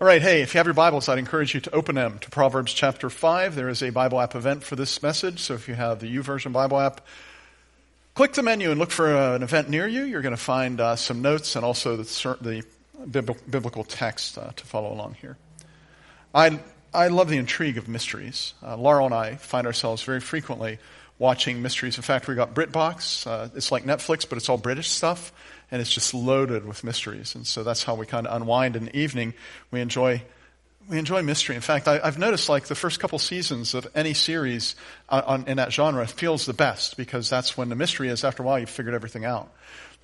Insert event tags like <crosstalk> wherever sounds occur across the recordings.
All right, hey, if you have your Bibles, I'd encourage you to open them to Proverbs chapter 5. There is a Bible app event for this message, so if you have the YouVersion Bible app, click the menu and look for uh, an event near you. You're going to find uh, some notes and also the, the biblical text uh, to follow along here. I, I love the intrigue of mysteries. Uh, Laurel and I find ourselves very frequently watching mysteries. In fact, we got BritBox. Uh, it's like Netflix, but it's all British stuff and it's just loaded with mysteries. And so that's how we kind of unwind in the evening. We enjoy we enjoy mystery. In fact, I, have noticed like the first couple seasons of any series on, in that genre feels the best because that's when the mystery is. After a while, you've figured everything out.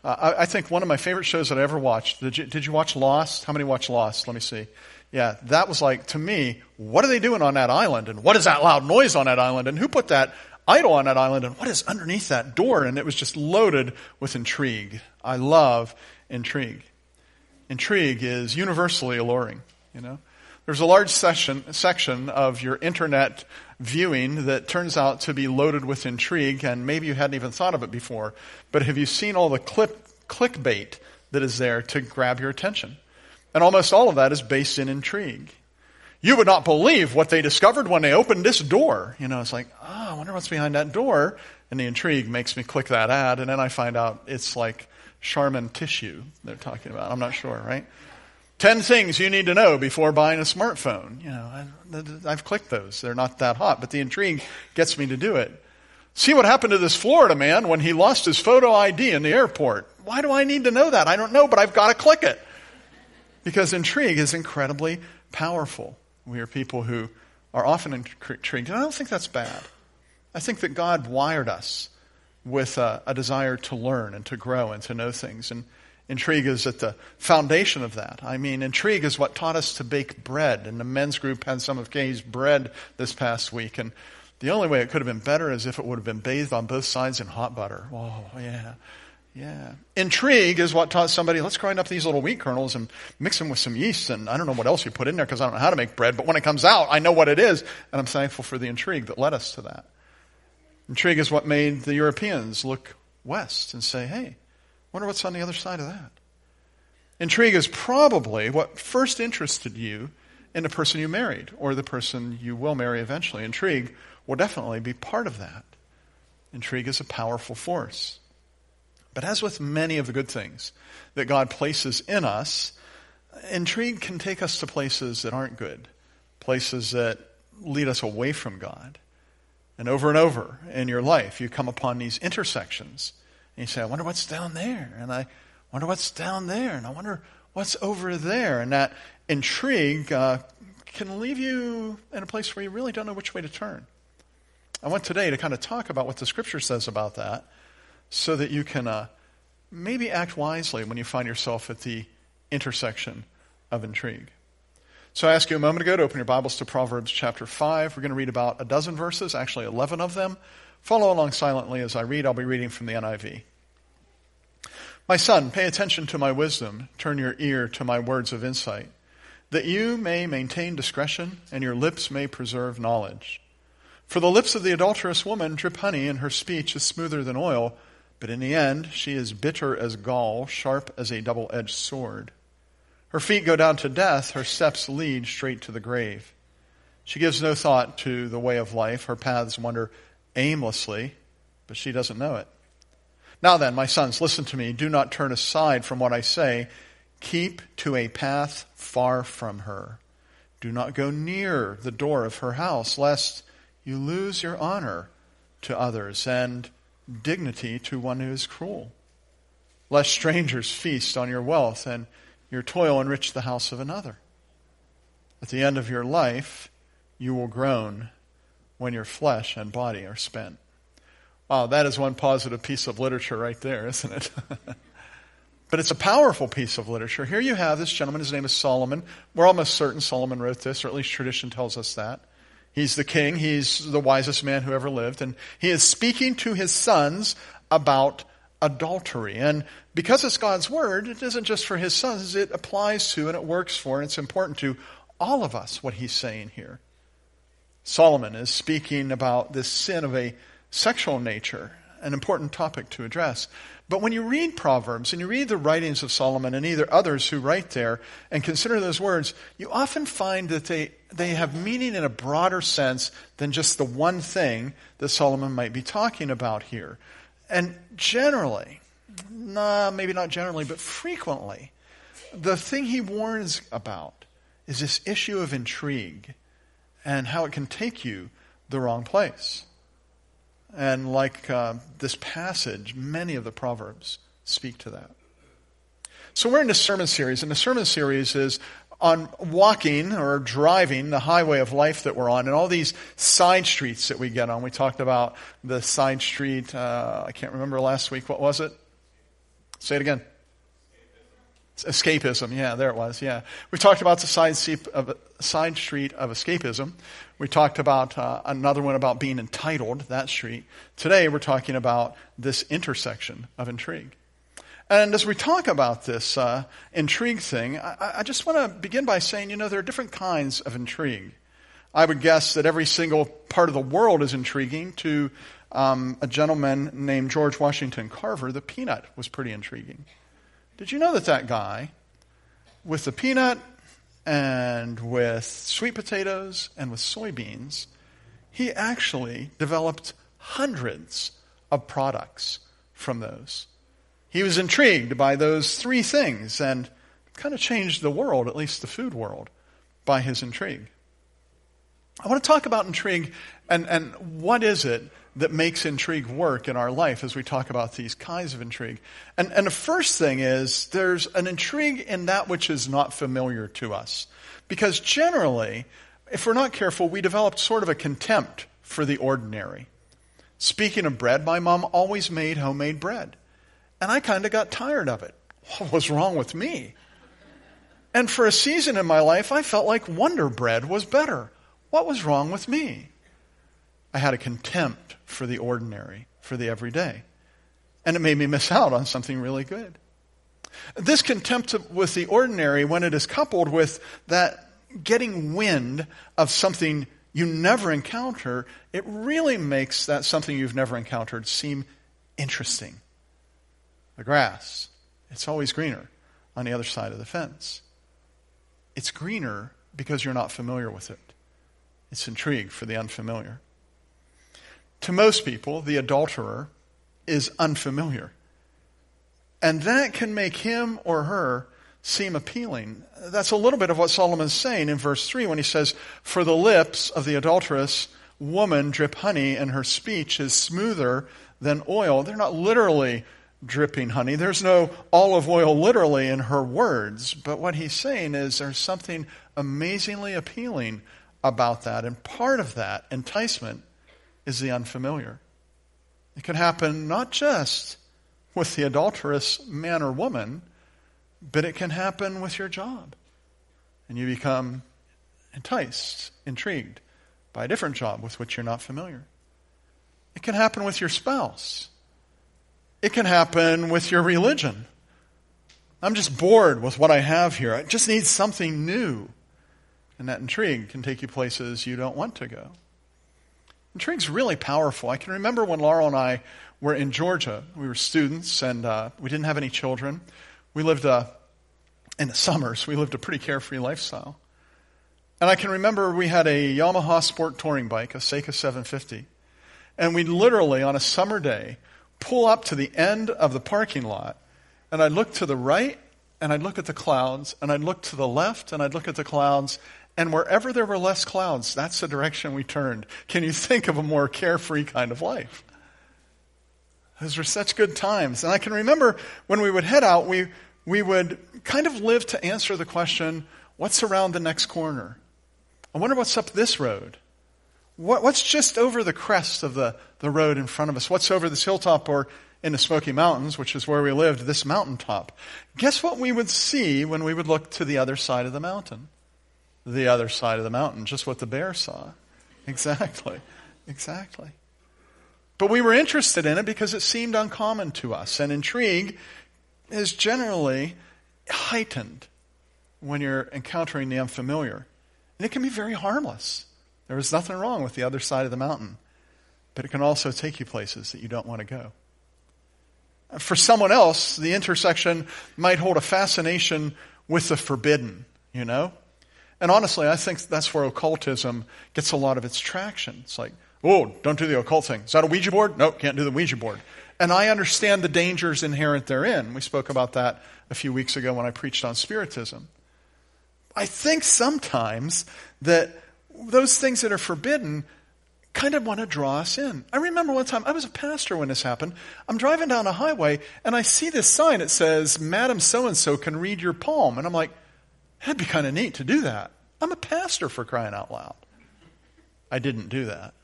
Uh, I, I, think one of my favorite shows that I ever watched. Did you, did you watch Lost? How many watched Lost? Let me see. Yeah, that was like to me. What are they doing on that island? And what is that loud noise on that island? And who put that idol on that island and what is underneath that door? And it was just loaded with intrigue. I love intrigue. Intrigue is universally alluring, you know. There's a large session, section of your internet viewing that turns out to be loaded with intrigue, and maybe you hadn't even thought of it before. But have you seen all the clip, clickbait that is there to grab your attention? And almost all of that is based in intrigue. You would not believe what they discovered when they opened this door. You know, it's like, oh, I wonder what's behind that door. And the intrigue makes me click that ad, and then I find out it's like Charmin tissue they're talking about. I'm not sure, right? Ten things you need to know before buying a smartphone. You know, I, have clicked those. They're not that hot, but the intrigue gets me to do it. See what happened to this Florida man when he lost his photo ID in the airport. Why do I need to know that? I don't know, but I've got to click it. Because intrigue is incredibly powerful. We are people who are often intrigued. And I don't think that's bad. I think that God wired us with a, a, desire to learn and to grow and to know things. And intrigue is at the foundation of that. I mean, intrigue is what taught us to bake bread. And the men's group had some of Kay's bread this past week. And the only way it could have been better is if it would have been bathed on both sides in hot butter. Oh, yeah. Yeah. Intrigue is what taught somebody, let's grind up these little wheat kernels and mix them with some yeast. And I don't know what else you put in there because I don't know how to make bread. But when it comes out, I know what it is. And I'm thankful for the intrigue that led us to that. Intrigue is what made the Europeans look west and say, hey, wonder what's on the other side of that. Intrigue is probably what first interested you in the person you married or the person you will marry eventually. Intrigue will definitely be part of that. Intrigue is a powerful force. But as with many of the good things that God places in us, intrigue can take us to places that aren't good, places that lead us away from God. And over and over in your life, you come upon these intersections. And you say, I wonder what's down there. And I wonder what's down there. And I wonder what's over there. And that intrigue uh, can leave you in a place where you really don't know which way to turn. I want today to kind of talk about what the scripture says about that so that you can uh, maybe act wisely when you find yourself at the intersection of intrigue. So I asked you a moment ago to open your Bibles to Proverbs chapter 5. We're going to read about a dozen verses, actually 11 of them. Follow along silently as I read. I'll be reading from the NIV. My son, pay attention to my wisdom. Turn your ear to my words of insight, that you may maintain discretion and your lips may preserve knowledge. For the lips of the adulterous woman drip honey, and her speech is smoother than oil but in the end, she is bitter as gall, sharp as a double edged sword. Her feet go down to death, her steps lead straight to the grave. She gives no thought to the way of life. Her paths wander aimlessly, but she doesn't know it. Now then, my sons, listen to me. Do not turn aside from what I say. Keep to a path far from her. Do not go near the door of her house, lest you lose your honor to others and dignity to one who is cruel. Lest strangers feast on your wealth and your toil enrich the house of another. At the end of your life, you will groan when your flesh and body are spent. Wow, that is one positive piece of literature right there, isn't it? <laughs> but it's a powerful piece of literature. Here you have this gentleman, his name is Solomon. We're almost certain Solomon wrote this, or at least tradition tells us that. He's the king. He's the wisest man who ever lived. And he is speaking to his sons about adultery. And because it's God's word, it isn't just for his sons. It applies to and it works for and it's important to all of us what he's saying here. Solomon is speaking about this sin of a sexual nature. an important topic to address. But when you read Proverbs and you read the writings of Solomon and either others who write there and consider those words, you often find that they, they have meaning in a broader sense than just the one thing that Solomon might be talking about here. And generally, nah, maybe not generally, but frequently, the thing he warns about is this issue of intrigue and how it can take you the wrong place. And like uh, this passage, many of the Proverbs speak to that. So we're in a sermon series, and the sermon series is on walking or driving the highway of life that we're on and all these side streets that we get on. We talked about the side street, uh, I can't remember last week. What was it? Say it again. Escapism. Yeah, there it was. Yeah. We talked about the side of, side street of escapism. We talked about uh, another one about being entitled, that street. Today we're talking about this intersection of intrigue. And as we talk about this uh, intrigue thing, I, I just want to begin by saying, you know, there are different kinds of intrigue. I would guess that every single part of the world is intriguing. To um, a gentleman named George Washington Carver, the peanut was pretty intriguing. Did you know that that guy, with the peanut and with sweet potatoes and with soybeans, he actually developed hundreds of products from those. He was intrigued by those three things and kind of changed the world, at least the food world, by his intrigue. I want to talk about intrigue and, and what is it that makes intrigue work in our life as we talk about these kinds of intrigue. And, and the first thing is there's an intrigue in that which is not familiar to us. Because generally, if we're not careful, we develop sort of a contempt for the ordinary. Speaking of bread, my mom always made homemade bread. And I kind of got tired of it. What was wrong with me? And for a season in my life, I felt like Wonder Bread was better. What was wrong with me? I had a contempt for the ordinary, for the everyday. And it made me miss out on something really good. This contempt with the ordinary, when it is coupled with that getting wind of something you never encounter, it really makes that something you've never encountered seem interesting. The grass, it's always greener on the other side of the fence. It's greener because you're not familiar with it. It's intrigue for the unfamiliar. To most people, the adulterer is unfamiliar. And that can make him or her seem appealing. That's a little bit of what Solomon's saying in verse 3 when he says, For the lips of the adulteress woman drip honey, and her speech is smoother than oil. They're not literally dripping honey. There's no olive oil literally in her words. But what he's saying is there's something amazingly appealing about that. And part of that enticement is the unfamiliar. It can happen not just with the adulterous man or woman, but it can happen with your job. And you become enticed, intrigued by a different job with which you're not familiar. It can happen with your spouse. It can happen with your religion. I'm just bored with what I have here. I just need something new. And that intrigue can take you places you don't want to go. Intrigue's really powerful. I can remember when Laurel and I were in Georgia. We were students and uh, we didn't have any children. We lived uh, in the summers. We lived a pretty carefree lifestyle. And I can remember we had a Yamaha sport touring bike, a Seca 750. And we'd literally, on a summer day, pull up to the end of the parking lot. And I'd look to the right and I'd look at the clouds. And I'd look to the left and I'd look at the clouds. And wherever there were less clouds, that's the direction we turned. Can you think of a more carefree kind of life? Those were such good times. And I can remember when we would head out, we, we would kind of live to answer the question what's around the next corner? I wonder what's up this road. What, what's just over the crest of the, the road in front of us? What's over this hilltop or in the Smoky Mountains, which is where we lived, this mountaintop? Guess what we would see when we would look to the other side of the mountain? the other side of the mountain, just what the bear saw. Exactly. Exactly. But we were interested in it because it seemed uncommon to us. And intrigue is generally heightened when you're encountering the unfamiliar. And it can be very harmless. There was nothing wrong with the other side of the mountain. but it can also take you places that you don't want to go. For someone else, the intersection might hold a fascination with the forbidden, you know? And honestly, I think that's where occultism gets a lot of its traction. It's like, oh, don't do the occult thing. Is that a Ouija board? No, can't do the Ouija board. And I understand the dangers inherent therein. We spoke about that a few weeks ago when I preached on Spiritism. I think sometimes that those things that are forbidden kind of want to draw us in. I remember one time, I was a pastor when this happened. I'm driving down a highway and I see this sign. It says, Madam so and so can read your palm. And I'm like, that'd be kind of neat to do that. I'm a pastor for crying out loud. I didn't do that.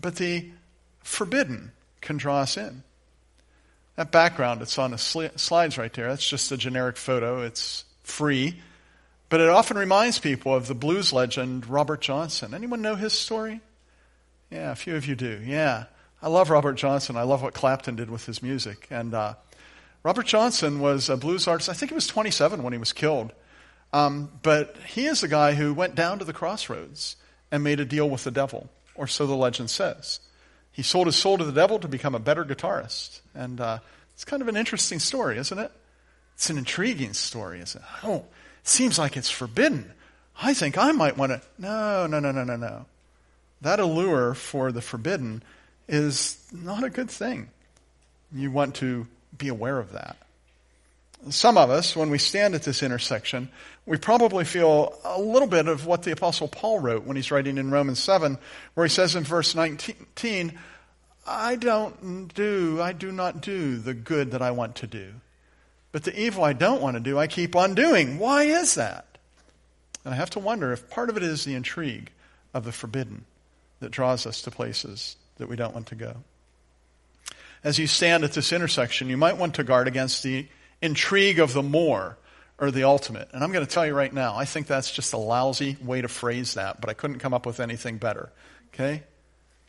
But the forbidden can draw us in. That background that's on the slides right there, that's just a generic photo. It's free. But it often reminds people of the blues legend Robert Johnson. Anyone know his story? Yeah, a few of you do. Yeah. I love Robert Johnson. I love what Clapton did with his music. And uh, Robert Johnson was a blues artist. I think he was 27 when he was killed. Um, but he is the guy who went down to the crossroads and made a deal with the devil, or so the legend says. He sold his soul to the devil to become a better guitarist. And uh, it's kind of an interesting story, isn't it? It's an intriguing story, isn't it? Oh, seems like it's forbidden. I think I might want to. No, no, no, no, no, no. That allure for the forbidden is not a good thing. You want to be aware of that. Some of us, when we stand at this intersection, we probably feel a little bit of what the Apostle Paul wrote when he's writing in Romans 7, where he says in verse 19, I don't do, I do not do the good that I want to do. But the evil I don't want to do, I keep on doing. Why is that? And I have to wonder if part of it is the intrigue of the forbidden that draws us to places that we don't want to go. As you stand at this intersection, you might want to guard against the intrigue of the more or the ultimate. And I'm going to tell you right now, I think that's just a lousy way to phrase that, but I couldn't come up with anything better. Okay?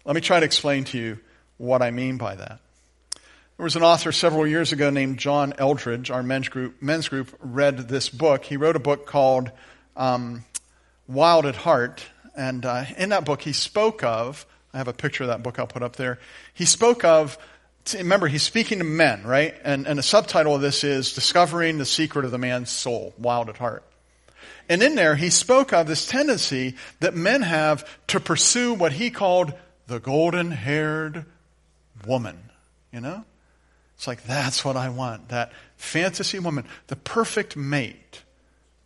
Let me try to explain to you what I mean by that. There was an author several years ago named John Eldredge. Our men's group, men's group read this book. He wrote a book called um, Wild at Heart. And uh, in that book, he spoke of, I have a picture of that book I'll put up there. He spoke of remember, he's speaking to men, right? And, and the subtitle of this is Discovering the Secret of the Man's Soul, Wild at Heart. And in there, he spoke of this tendency that men have to pursue what he called the golden haired woman. You know? It's like, that's what I want. That fantasy woman, the perfect mate.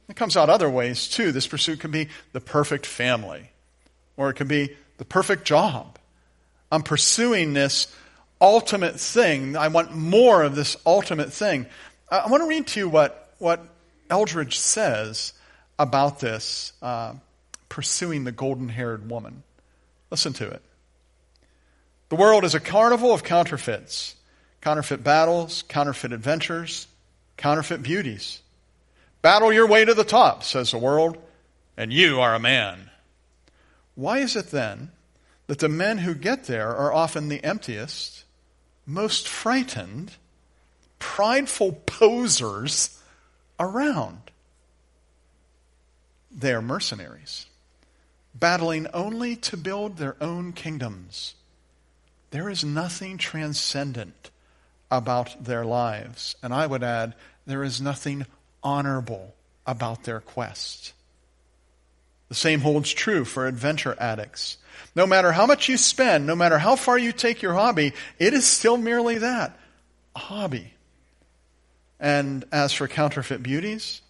It comes out other ways too. This pursuit can be the perfect family, or it can be the perfect job. I'm pursuing this ultimate thing. I want more of this ultimate thing. I want to read to you what, what Eldredge says about this uh, pursuing the golden haired woman. Listen to it. The world is a carnival of counterfeits counterfeit battles, counterfeit adventures, counterfeit beauties. Battle your way to the top, says the world, and you are a man. Why is it then that the men who get there are often the emptiest most frightened, prideful posers around. They are mercenaries, battling only to build their own kingdoms. There is nothing transcendent about their lives. And I would add, there is nothing honorable about their quest. The same holds true for adventure addicts no matter how much you spend, no matter how far you take your hobby, it is still merely that a hobby. And as for counterfeit beauties,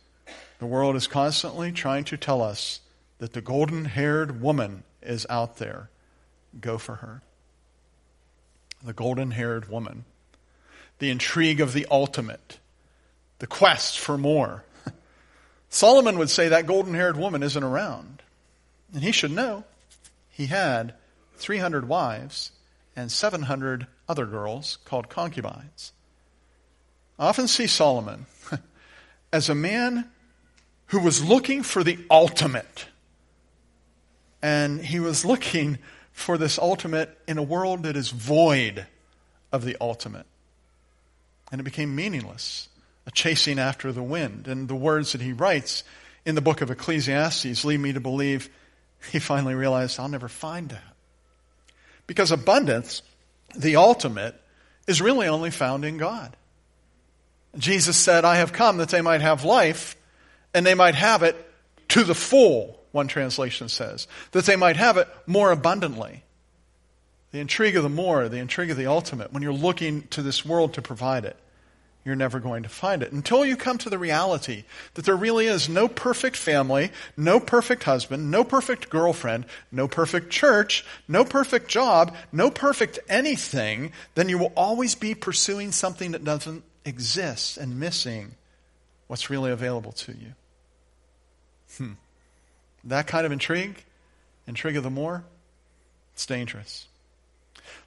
the world is constantly trying to tell us that the golden haired woman is out there. Go for her. The golden haired woman. The intrigue of the ultimate. The quest for more. Solomon would say that golden haired woman isn't around. And he should know he had 300 wives and 700 other girls called concubines. I often see Solomon <laughs> as a man who was looking for the ultimate. And he was looking for this ultimate in a world that is void of the ultimate. And it became meaningless, a chasing after the wind. And the words that he writes in the book of Ecclesiastes lead me to believe he finally realized, I'll never find that. Because abundance, the ultimate, is really only found in God. Jesus said, I have come that they might have life and they might have it to the full, one translation says, that they might have it more abundantly. The intrigue of the more, the intrigue of the ultimate, when you're looking to this world to provide it, you're never going to find it until you come to the reality that there really is no perfect family, no perfect husband, no perfect girlfriend, no perfect church, no perfect job, no perfect anything, then you will always be pursuing something that doesn't exist and missing what's really available to you. Hmm. That kind of intrigue, intrigue of the more, it's dangerous.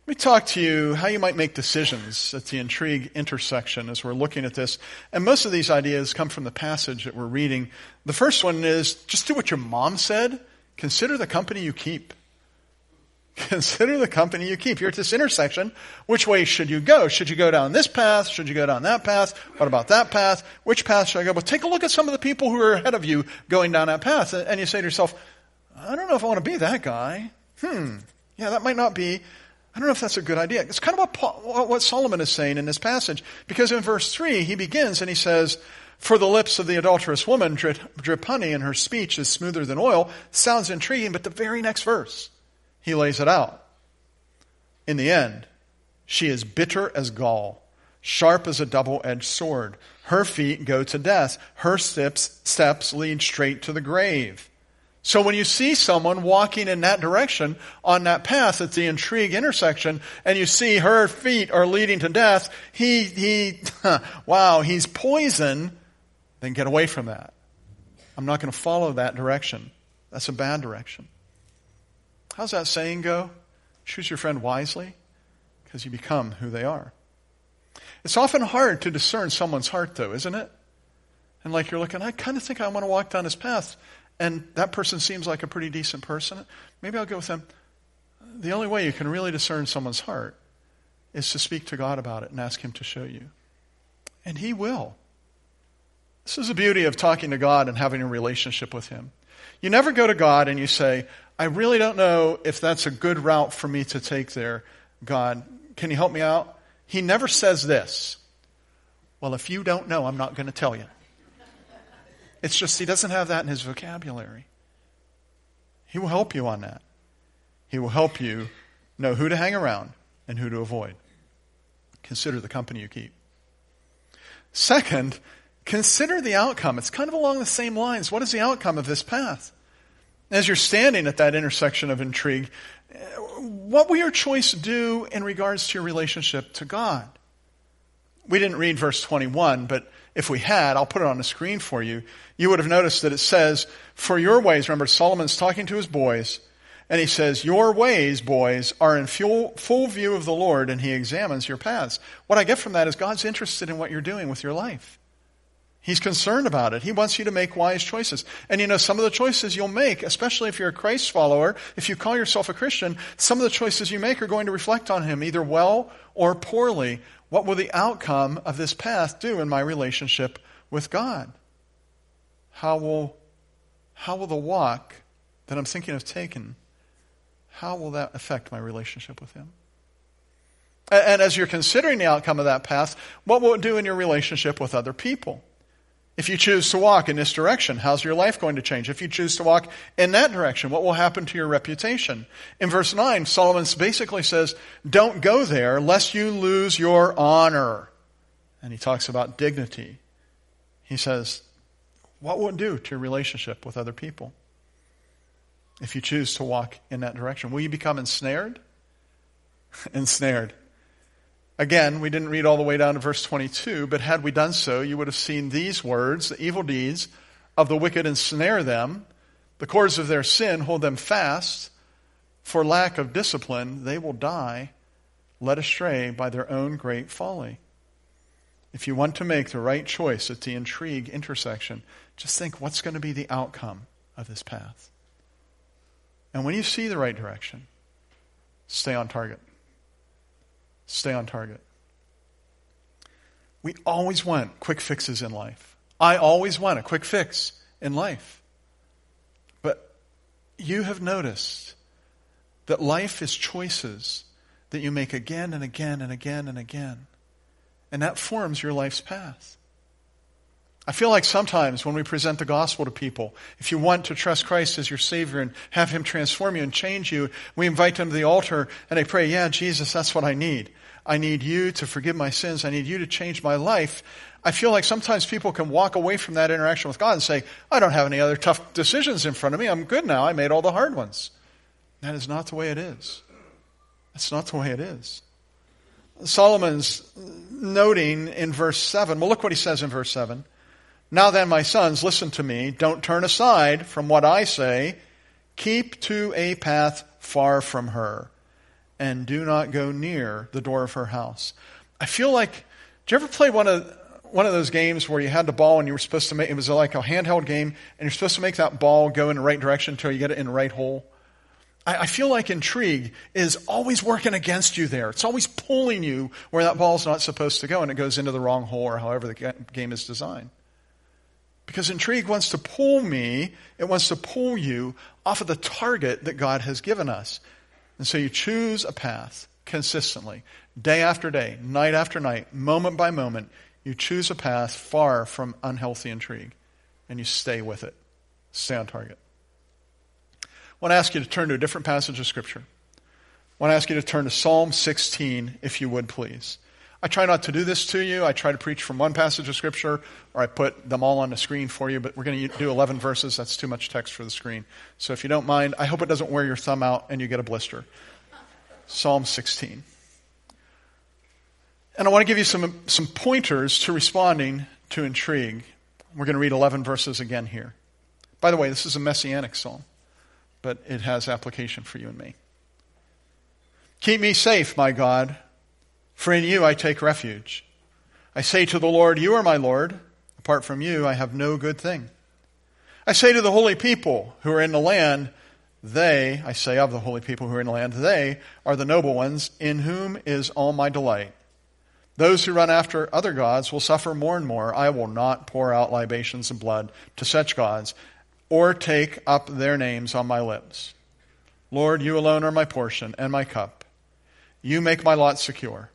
Let me talk to you how you might make decisions at the intrigue intersection as we're looking at this. And most of these ideas come from the passage that we're reading. The first one is just do what your mom said. Consider the company you keep. <laughs> Consider the company you keep. You're at this intersection. Which way should you go? Should you go down this path? Should you go down that path? What about that path? Which path should I go? But take a look at some of the people who are ahead of you going down that path. And you say to yourself, I don't know if I want to be that guy. Hmm. Yeah, that might not be. I don't know if that's a good idea. It's kind of what, Paul, what Solomon is saying in this passage. Because in verse 3, he begins and he says, For the lips of the adulterous woman drip, drip honey, and her speech is smoother than oil. Sounds intriguing, but the very next verse, he lays it out. In the end, she is bitter as gall, sharp as a double edged sword. Her feet go to death, her steps, steps lead straight to the grave. So when you see someone walking in that direction on that path at the intrigue intersection and you see her feet are leading to death, he, he, <laughs> wow, he's poison, then get away from that. I'm not going to follow that direction. That's a bad direction. How's that saying go? Choose your friend wisely because you become who they are. It's often hard to discern someone's heart though, isn't it? And like you're looking, I kind of think I want to walk down this path and that person seems like a pretty decent person, maybe I'll go with them. The only way you can really discern someone's heart is to speak to God about it and ask Him to show you. And He will. This is the beauty of talking to God and having a relationship with Him. You never go to God and you say, I really don't know if that's a good route for me to take there. God, can you help me out? He never says this. Well, if you don't know, I'm not going to tell you. It's just he doesn't have that in his vocabulary. He will help you on that. He will help you know who to hang around and who to avoid. Consider the company you keep. Second, consider the outcome. It's kind of along the same lines. What is the outcome of this path? As you're standing at that intersection of intrigue, what will your choice do in regards to your relationship to God? We didn't read verse 21, but if we had, I'll put it on the screen for you, you would have noticed that it says, For your ways, remember, Solomon's talking to his boys, and he says, Your ways, boys, are in full, full view of the Lord, and he examines your paths. What I get from that is God's interested in what you're doing with your life. He's concerned about it. He wants you to make wise choices. And you know, some of the choices you'll make, especially if you're a Christ follower, if you call yourself a Christian, some of the choices you make are going to reflect on Him, either well or poorly. What will the outcome of this path do in my relationship with God? How will, how will the walk that I'm thinking of taking, how will that affect my relationship with Him? And, and as you're considering the outcome of that path, what will it do in your relationship with other people? If you choose to walk in this direction, how's your life going to change? If you choose to walk in that direction, what will happen to your reputation? In verse 9, Solomon basically says, Don't go there lest you lose your honor. And he talks about dignity. He says, What will it do to your relationship with other people if you choose to walk in that direction? Will you become ensnared? <laughs> ensnared. Again, we didn't read all the way down to verse 22, but had we done so, you would have seen these words the evil deeds of the wicked ensnare them, the cords of their sin hold them fast. For lack of discipline, they will die, led astray by their own great folly. If you want to make the right choice at the intrigue intersection, just think what's going to be the outcome of this path. And when you see the right direction, stay on target. Stay on target. We always want quick fixes in life. I always want a quick fix in life. But you have noticed that life is choices that you make again and again and again and again. And that forms your life's path. I feel like sometimes when we present the gospel to people, if you want to trust Christ as your Savior and have Him transform you and change you, we invite them to the altar and they pray, Yeah, Jesus, that's what I need. I need you to forgive my sins. I need you to change my life. I feel like sometimes people can walk away from that interaction with God and say, I don't have any other tough decisions in front of me. I'm good now. I made all the hard ones. That is not the way it is. That's not the way it is. Solomon's noting in verse 7, well, look what he says in verse 7. Now then, my sons, listen to me. Don't turn aside from what I say. Keep to a path far from her, and do not go near the door of her house. I feel like, did you ever play one of one of those games where you had the ball and you were supposed to make it was like a handheld game, and you're supposed to make that ball go in the right direction until you get it in the right hole? I, feel like intrigue is always working against you there. It's always pulling you where that ball's not supposed to go, and it goes into the wrong hole or however the game is designed. Because intrigue wants to pull me, it wants to pull you off of the target that God has given us. And so you choose a path consistently, day after day, night after night, moment by moment. You choose a path far from unhealthy intrigue, and you stay with it. Stay on target. I want to ask you to turn to a different passage of Scripture. I want to ask you to turn to Psalm 16, if you would please. I try not to do this to you. I try to preach from one passage of Scripture, or I put them all on the screen for you, but we're going to do 11 verses. That's too much text for the screen. So if you don't mind, I hope it doesn't wear your thumb out and you get a blister. Psalm 16. And I want to give you some, some pointers to responding to intrigue. We're going to read 11 verses again here. By the way, this is a messianic psalm, but it has application for you and me. Keep me safe, my God for in you I take refuge. I say to the Lord, You are my Lord. Apart from you, I have no good thing. I say to the holy people who are in the land, They, I say of the holy people who are in the land, they are the noble ones, in whom is all my delight. Those who run after other gods will suffer more and more. I will not pour out libations of blood to such gods, or take up their names on my lips. Lord, you alone are my portion and my cup. You make my lot secure.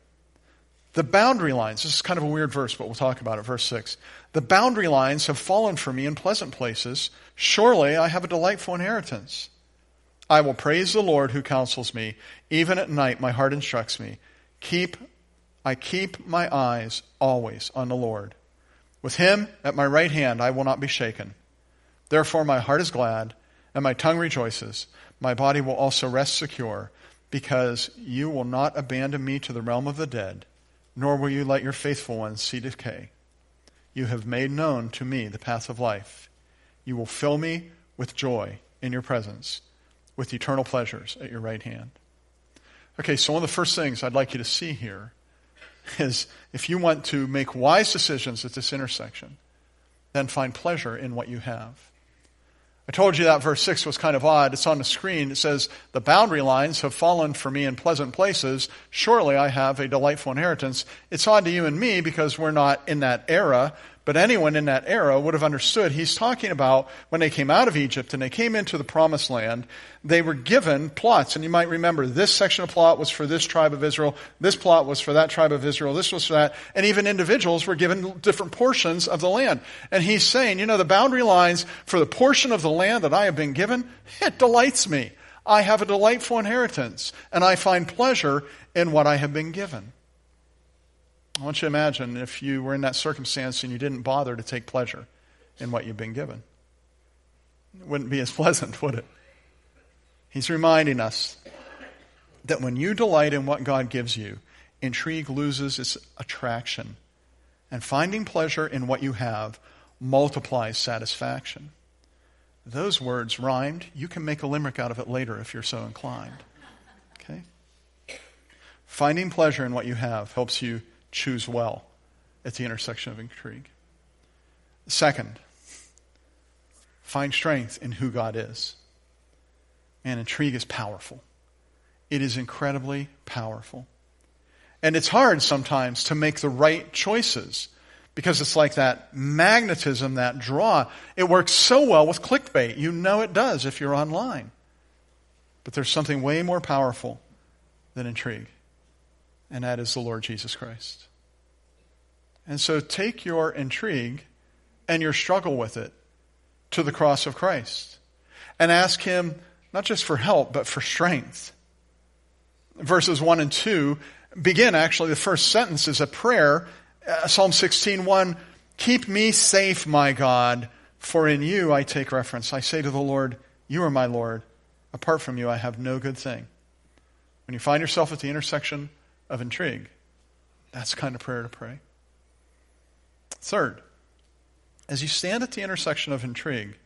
The boundary lines, this is kind of a weird verse, but we'll talk about it. Verse 6. The boundary lines have fallen for me in pleasant places. Surely I have a delightful inheritance. I will praise the Lord who counsels me. Even at night, my heart instructs me. Keep, I keep my eyes always on the Lord. With him at my right hand, I will not be shaken. Therefore, my heart is glad, and my tongue rejoices. My body will also rest secure, because you will not abandon me to the realm of the dead nor will you let your faithful ones see decay. You have made known to me the path of life. You will fill me with joy in your presence, with eternal pleasures at your right hand. Okay, so one of the first things I'd like you to see here <laughs> is if you want to make wise decisions at this intersection, then find pleasure in what you have. I told you that verse 6 was kind of odd. It's on the screen. It says, The boundary lines have fallen for me in pleasant places. Surely I have a delightful inheritance. It's odd to you and me because we're not in that era, but anyone in that era would have understood. He's talking about when they came out of Egypt and they came into the promised land, they were given plots. And you might remember this section of plot was for this tribe of Israel, this plot was for that tribe of Israel, this was for that. And even individuals were given different portions of the land. And he's saying, you know, the boundary lines for the portion of the land that I have been given, it delights me. I have a delightful inheritance, and I find pleasure in what I have been given. I want you to imagine if you were in that circumstance and you didn't bother to take pleasure in what you've been given. It wouldn't be as <laughs> pleasant, would it? He's reminding us that when you delight in what God gives you, intrigue loses its attraction. And finding pleasure in what you have multiplies satisfaction. Those words rhymed. You can make a limerick out of it later if you're so inclined. Okay? Finding pleasure in what you have helps you choose well at the intersection of intrigue. Second, find strength in who God is. And intrigue is powerful. It is incredibly powerful. And it's hard sometimes to make the right choices because it's like that magnetism, that draw. It works so well with clickbait. You know it does if you're online. But there's something way more powerful than intrigue, and that is the Lord Jesus Christ. And so take your intrigue and your struggle with it to the cross of Christ and ask Him not just for help, but for strength. Verses 1 and 2 begin actually, the first sentence is a prayer. Uh, Psalm 16:1, Keep me safe, my God, for in you I take reference. I say to the Lord, You are my Lord. Apart from you, I have no good thing. When you find yourself at the intersection of intrigue, that's kind of prayer to pray. Third, as you stand at the intersection of intrigue,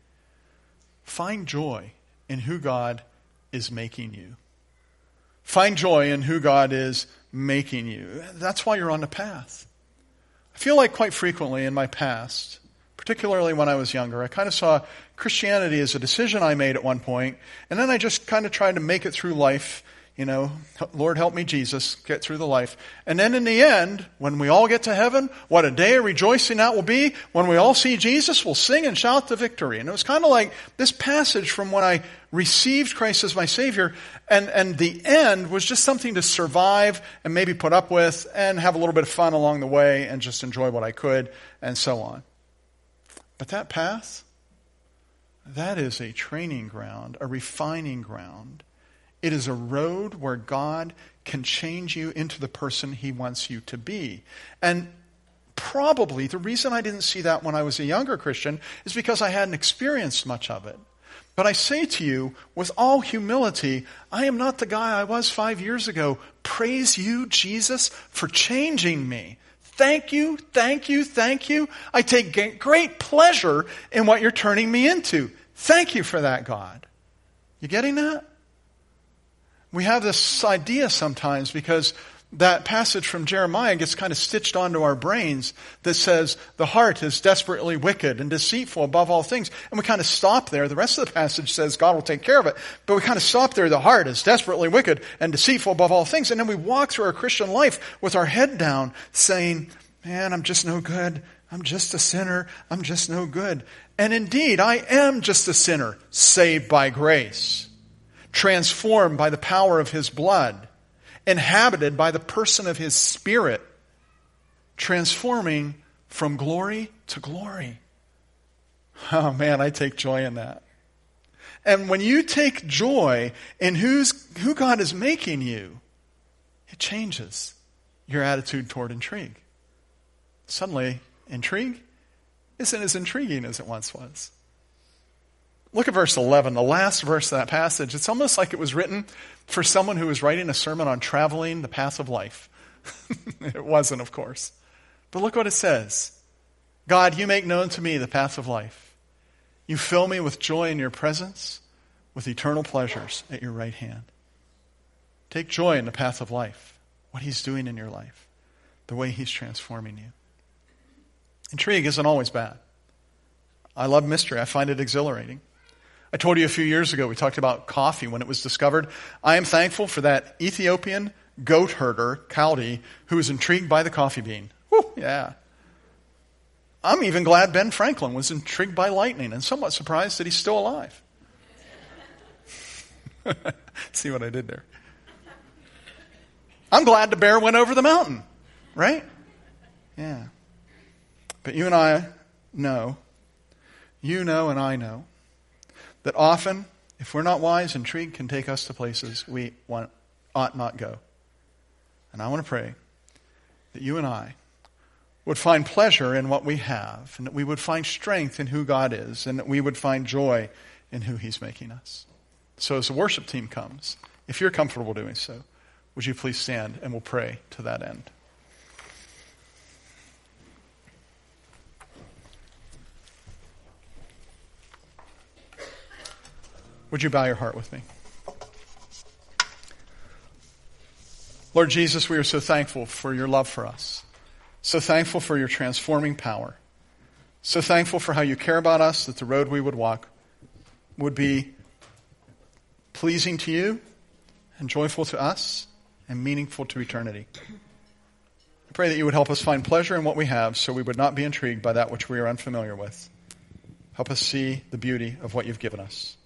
find joy in who God is making you. Find joy in who God is making you. That's why you're on the path. I feel like quite frequently in my past, particularly when I was younger, I kind of saw Christianity as a decision I made at one point, and then I just kind of tried to make it through life you know, Lord help me, Jesus, get through the life. And then in the end, when we all get to heaven, what a day of rejoicing that will be. When we all see Jesus, we'll sing and shout the victory. And it was kind of like this passage from when I received Christ as my Savior, and, and the end was just something to survive and maybe put up with and have a little bit of fun along the way and just enjoy what I could and so on. But that path, that is a training ground, a refining ground it is a road where God can change you into the person He wants you to be. And probably the reason I didn't see that when I was a younger Christian is because I hadn't experienced much of it. But I say to you, with all humility, I am not the guy I was five years ago. Praise you, Jesus, for changing me. Thank you, thank you, thank you. I take great pleasure in what you're turning me into. Thank you for that, God. You getting that? We have this idea sometimes because that passage from Jeremiah gets kind of stitched onto our brains that says the heart is desperately wicked and deceitful above all things. And we kind of stop there. The rest of the passage says God will take care of it. But we kind of stop there. The heart is desperately wicked and deceitful above all things. And then we walk through our Christian life with our head down saying, man, I'm just no good. I'm just a sinner. I'm just no good. And indeed, I am just a sinner saved by grace transformed by the power of his blood, inhabited by the person of his spirit, transforming from glory to glory. Oh man, I take joy in that. And when you take joy in who's, who God is making you, it changes your attitude toward intrigue. Suddenly, intrigue isn't as intriguing as it once was. Look at verse 11, the last verse of that passage. It's almost like it was written for someone who was writing a sermon on traveling the path of life. <laughs> it wasn't, of course. But look what it says God, you make known to me the path of life. You fill me with joy in your presence, with eternal pleasures at your right hand. Take joy in the path of life, what He's doing in your life, the way He's transforming you. Intrigue isn't always bad. I love mystery, I find it exhilarating. I told you a few years ago, we talked about coffee when it was discovered. I am thankful for that Ethiopian goat herder, Kaldi, who was intrigued by the coffee bean. Whew, yeah. I'm even glad Ben Franklin was intrigued by lightning and somewhat surprised that he's still alive. <laughs> See what I did there? I'm glad the bear went over the mountain, right? Yeah. But you and I know, you know, and I know that often, if we're not wise, intrigue can take us to places we want, ought not go. And I want to pray that you and I would find pleasure in what we have, and that we would find strength in who God is, and that we would find joy in who He's making us. So, as the worship team comes, if you're comfortable doing so, would you please stand and we'll pray to that end? Would you bow your heart with me? Lord Jesus, we are so thankful for your love for us. So thankful for your transforming power. So thankful for how you care about us, that the road we would walk would be pleasing to you and joyful to us and meaningful to eternity. I pray that you would help us find pleasure in what we have so we would not be intrigued by that which we are unfamiliar with. Help us see the beauty of what you've given us.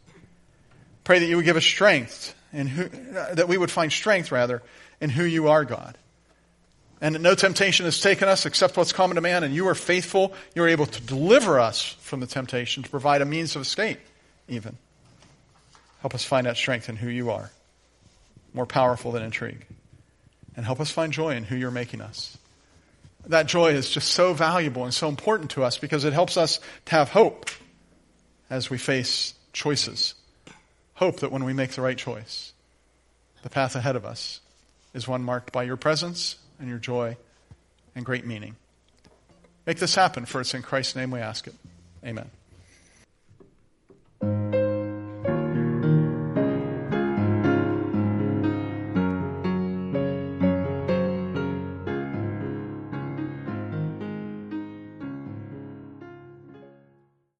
Pray that you would give us strength, and uh, that we would find strength, rather, in who you are, God. And that no temptation has taken us except what's common to man, and you are faithful. You're able to deliver us from the temptation, to provide a means of escape, even. Help us find that strength in who you are, more powerful than intrigue. And help us find joy in who you're making us. That joy is just so valuable and so important to us because it helps us to have hope as we face choices hope that when we make the right choice, the path ahead of us is one marked by your presence and your joy and great meaning. Make this happen, for it's in Christ's name we ask it. Amen.